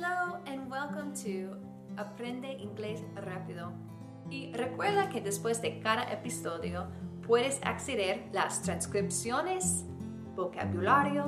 Hello and welcome to Aprende Inglés Rápido. Y recuerda que después de cada episodio puedes acceder las transcripciones, vocabulario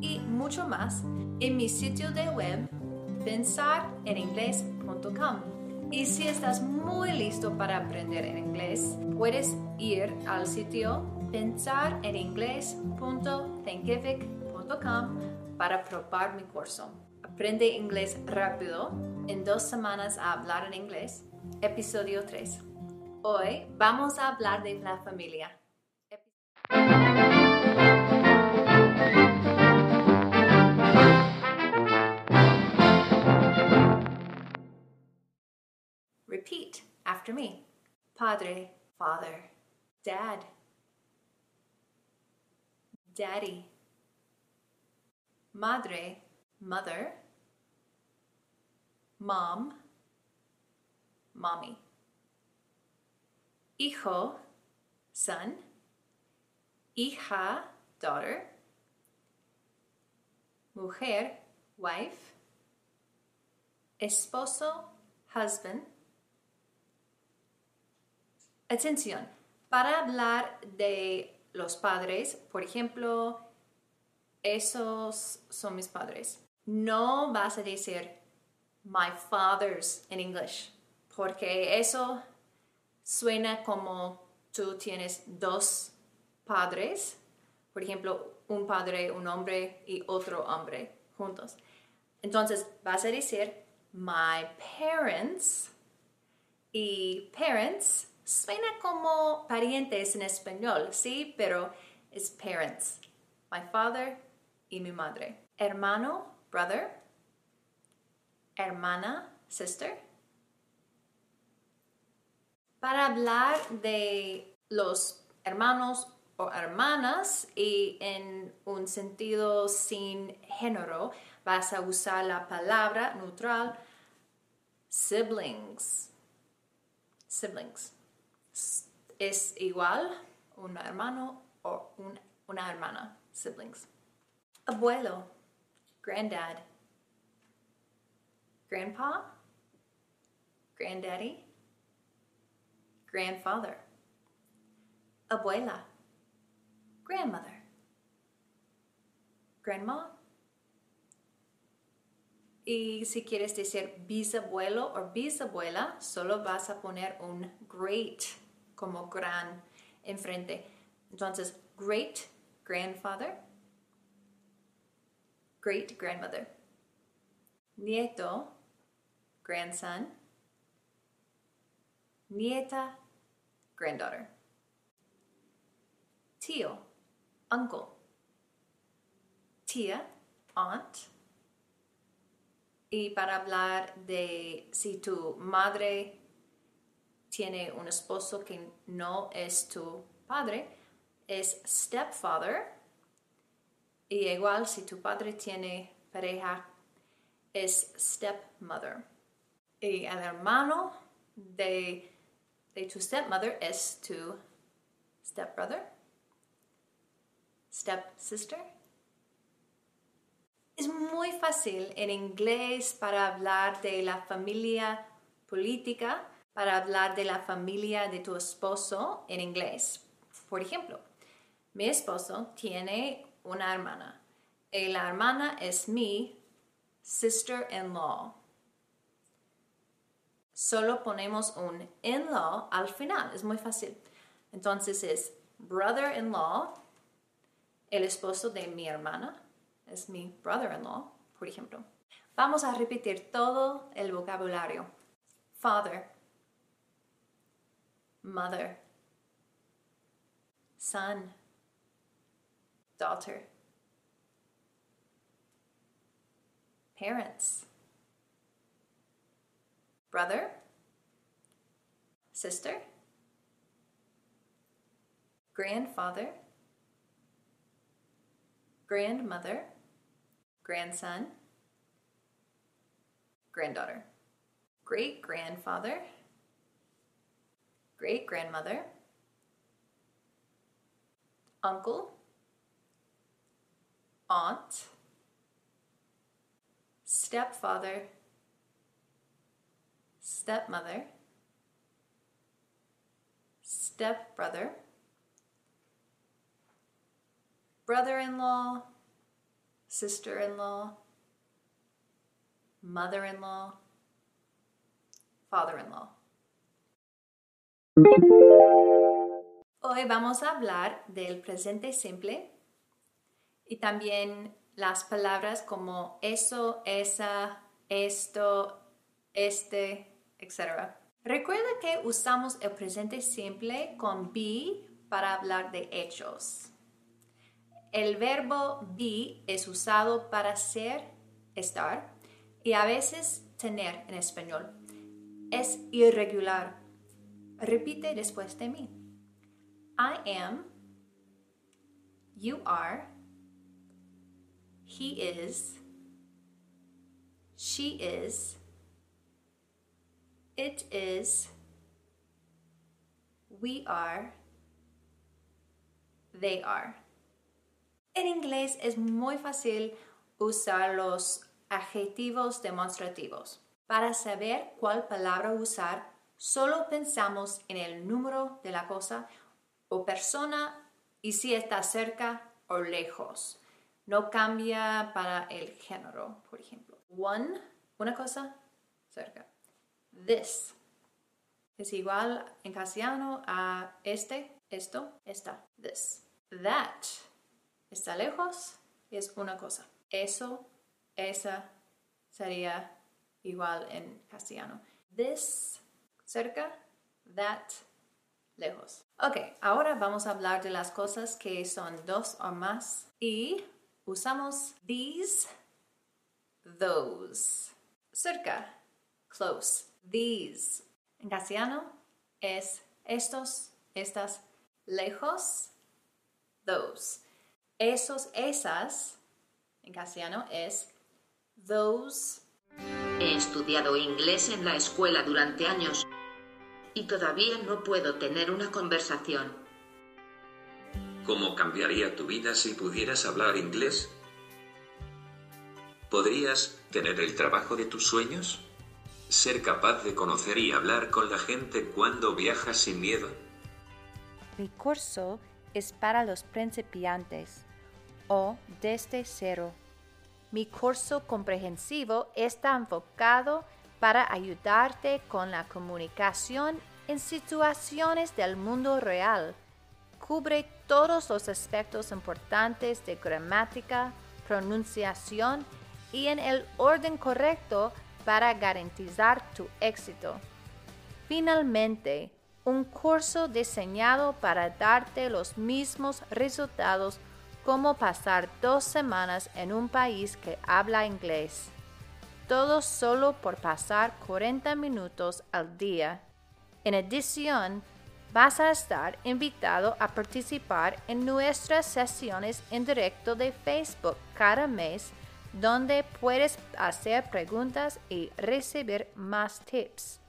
y mucho más en mi sitio de web pensareningles.com. Y si estás muy listo para aprender en inglés, puedes ir al sitio pensareningles.thinkific.com para probar mi curso. Aprende inglés rápido en dos semanas a hablar en inglés. Episodio 3. Hoy vamos a hablar de la familia. Repeat after me. Padre, father, dad, daddy, madre, mother, mom, mommy. Hijo, son. Hija, daughter. Mujer, wife. Esposo, husband. Atención, para hablar de los padres, por ejemplo, esos son mis padres. No vas a decir my fathers en English, porque eso suena como tú tienes dos padres, por ejemplo, un padre, un hombre y otro hombre juntos. Entonces vas a decir my parents y parents suena como parientes en español, sí, pero es parents. My father y mi madre. Hermano, brother. Hermana, sister. Para hablar de los hermanos o hermanas y en un sentido sin género, vas a usar la palabra neutral siblings. Siblings. Es igual un hermano o una hermana. Siblings. Abuelo, granddad. Grandpa, granddaddy, grandfather. Abuela, grandmother. Grandma. Y si quieres decir bisabuelo o bisabuela, solo vas a poner un great como gran enfrente. Entonces, great grandfather, great grandmother. Nieto, grandson. Nieta, granddaughter. Tío, uncle. Tía, aunt. Y para hablar de si tu madre tiene un esposo que no es tu padre, es stepfather. Y igual si tu padre tiene pareja, es stepmother. El hermano de, de tu stepmother es tu stepbrother, stepsister. Es muy fácil en inglés para hablar de la familia política, para hablar de la familia de tu esposo en inglés. Por ejemplo, mi esposo tiene una hermana y la hermana es mi sister-in-law. Solo ponemos un in-law al final, es muy fácil. Entonces es brother-in-law, el esposo de mi hermana, es mi brother-in-law, por ejemplo. Vamos a repetir todo el vocabulario. Father, mother, son, daughter, parents, brother, sister, grandfather, grandmother, grandson, granddaughter, great grandfather, great grandmother, uncle, aunt, stepfather, stepmother, in law, father in law. Hoy vamos a hablar del presente simple y también las palabras como eso, esa, esto, este, etc. Recuerda que usamos el presente simple con be para hablar de hechos. El verbo be es usado para ser, estar, y a veces tener en español. Es irregular. Repite después de mí. I am, you are, he is, she is, it is, we are, they are. En inglés es muy fácil usar los adjetivos demostrativos. Para saber cuál palabra usar, solo pensamos en el número de la cosa o persona y si está cerca o lejos. No cambia para el género, por ejemplo. One, una cosa, cerca. This es igual en castellano a este, esto, esta. This. That está lejos, es una cosa. Eso, esa sería igual en castellano. This, cerca, that, lejos. Ok, ahora vamos a hablar de las cosas que son dos o más y usamos these, those. Cerca, close. These. En castellano es estos, estas, lejos, those esos, esas, en castellano es those. He estudiado inglés en la escuela durante años y todavía no puedo tener una conversación. ¿Cómo cambiaría tu vida si pudieras hablar inglés? ¿Podrías tener el trabajo de tus sueños? ¿Ser capaz de conocer y hablar con la gente cuando viajas sin miedo? Mi curso es para los principiantes o desde cero. Mi curso comprensivo está enfocado para ayudarte con la comunicación en situaciones del mundo real. Cubre todos los aspectos importantes de gramática, pronunciación y en el orden correcto para garantizar tu éxito. Finalmente, un curso diseñado para darte los mismos resultados como pasar dos semanas en un país que habla inglés. Todo solo por pasar 40 minutos al día. En adición, vas a estar invitado a participar en nuestras sesiones en directo de Facebook cada mes, donde puedes hacer preguntas y recibir más tips.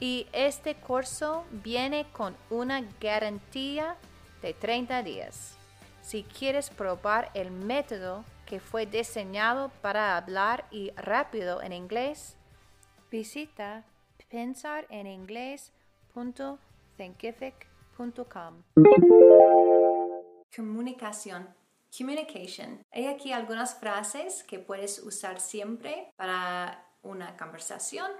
Y este curso viene con una garantía de 30 días. Si quieres probar el método que fue diseñado para hablar y rápido en inglés, visita pensareningles.thinkific.com. Comunicación. Communication. Hay aquí algunas frases que puedes usar siempre para una conversación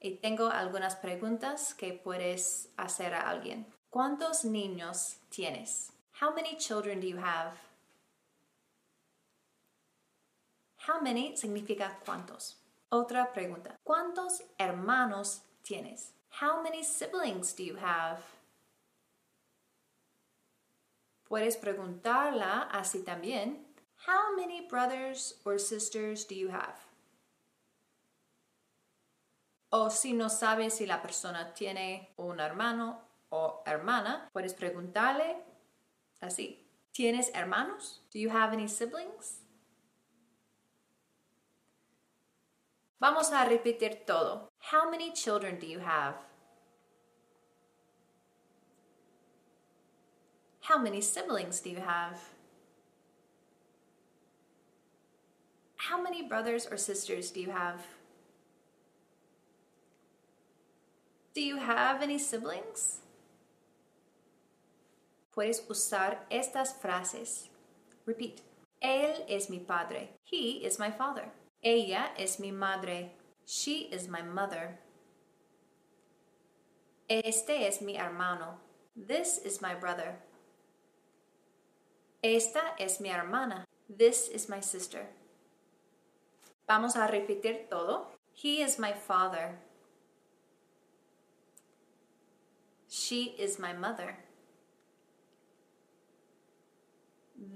y tengo algunas preguntas que puedes hacer a alguien. ¿Cuántos niños tienes? How many children do you have? How many significa cuántos. Otra pregunta. ¿Cuántos hermanos tienes? How many siblings do you have? Puedes preguntarla así también. How many brothers or sisters do you have? O si no sabes si la persona tiene un hermano o hermana, puedes preguntarle Así. ¿Tienes hermanos? Do you have any siblings? Vamos a repetir todo. How many children do you have? How many siblings do you have? How many brothers or sisters do you have? Do you have any siblings? Puedes usar estas frases. Repeat. Él es mi padre. He is my father. Ella es mi madre. She is my mother. Este es mi hermano. This is my brother. Esta es mi hermana. This is my sister. Vamos a repetir todo. He is my father. She is my mother.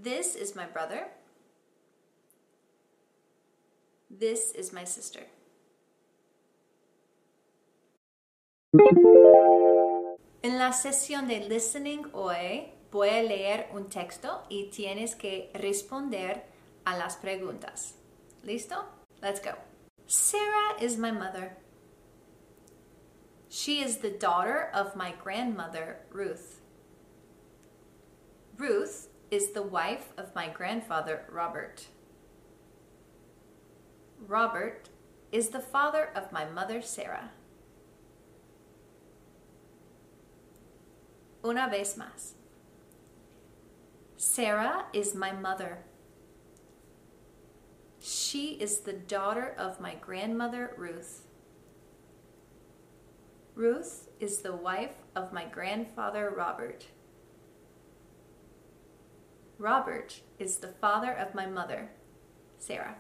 This is my brother. This is my sister. En la sesión de listening hoy voy a leer un texto y tienes que responder a las preguntas. ¿Listo? Let's go. Sarah is my mother. She is the daughter of my grandmother, Ruth. Ruth is the wife of my grandfather, Robert. Robert is the father of my mother, Sarah. Una vez más. Sarah is my mother. She is the daughter of my grandmother, Ruth. Ruth is the wife of my grandfather, Robert. Robert is the father of my mother, Sarah.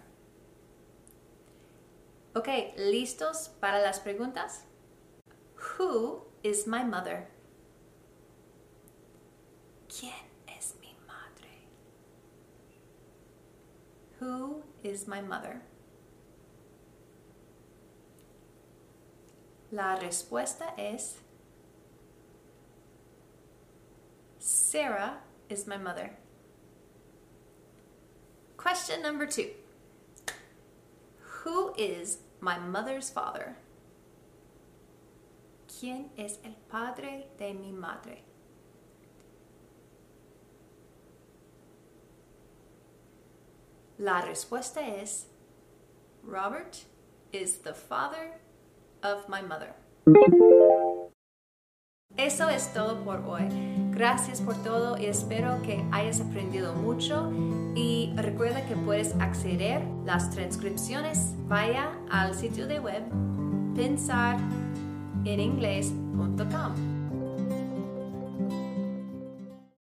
Ok, ¿listos para las preguntas? Who is my mother? ¿Quién es mi madre? Who is my mother? La respuesta es Sarah is my mother. Question number two Who is my mother's father? ¿Quién es el padre de mi madre? La respuesta es Robert is the father of my mother. Eso es todo por hoy. Gracias por todo y espero que hayas aprendido mucho y recuerda que puedes acceder las transcripciones. Vaya al sitio de web pensareninglés.com.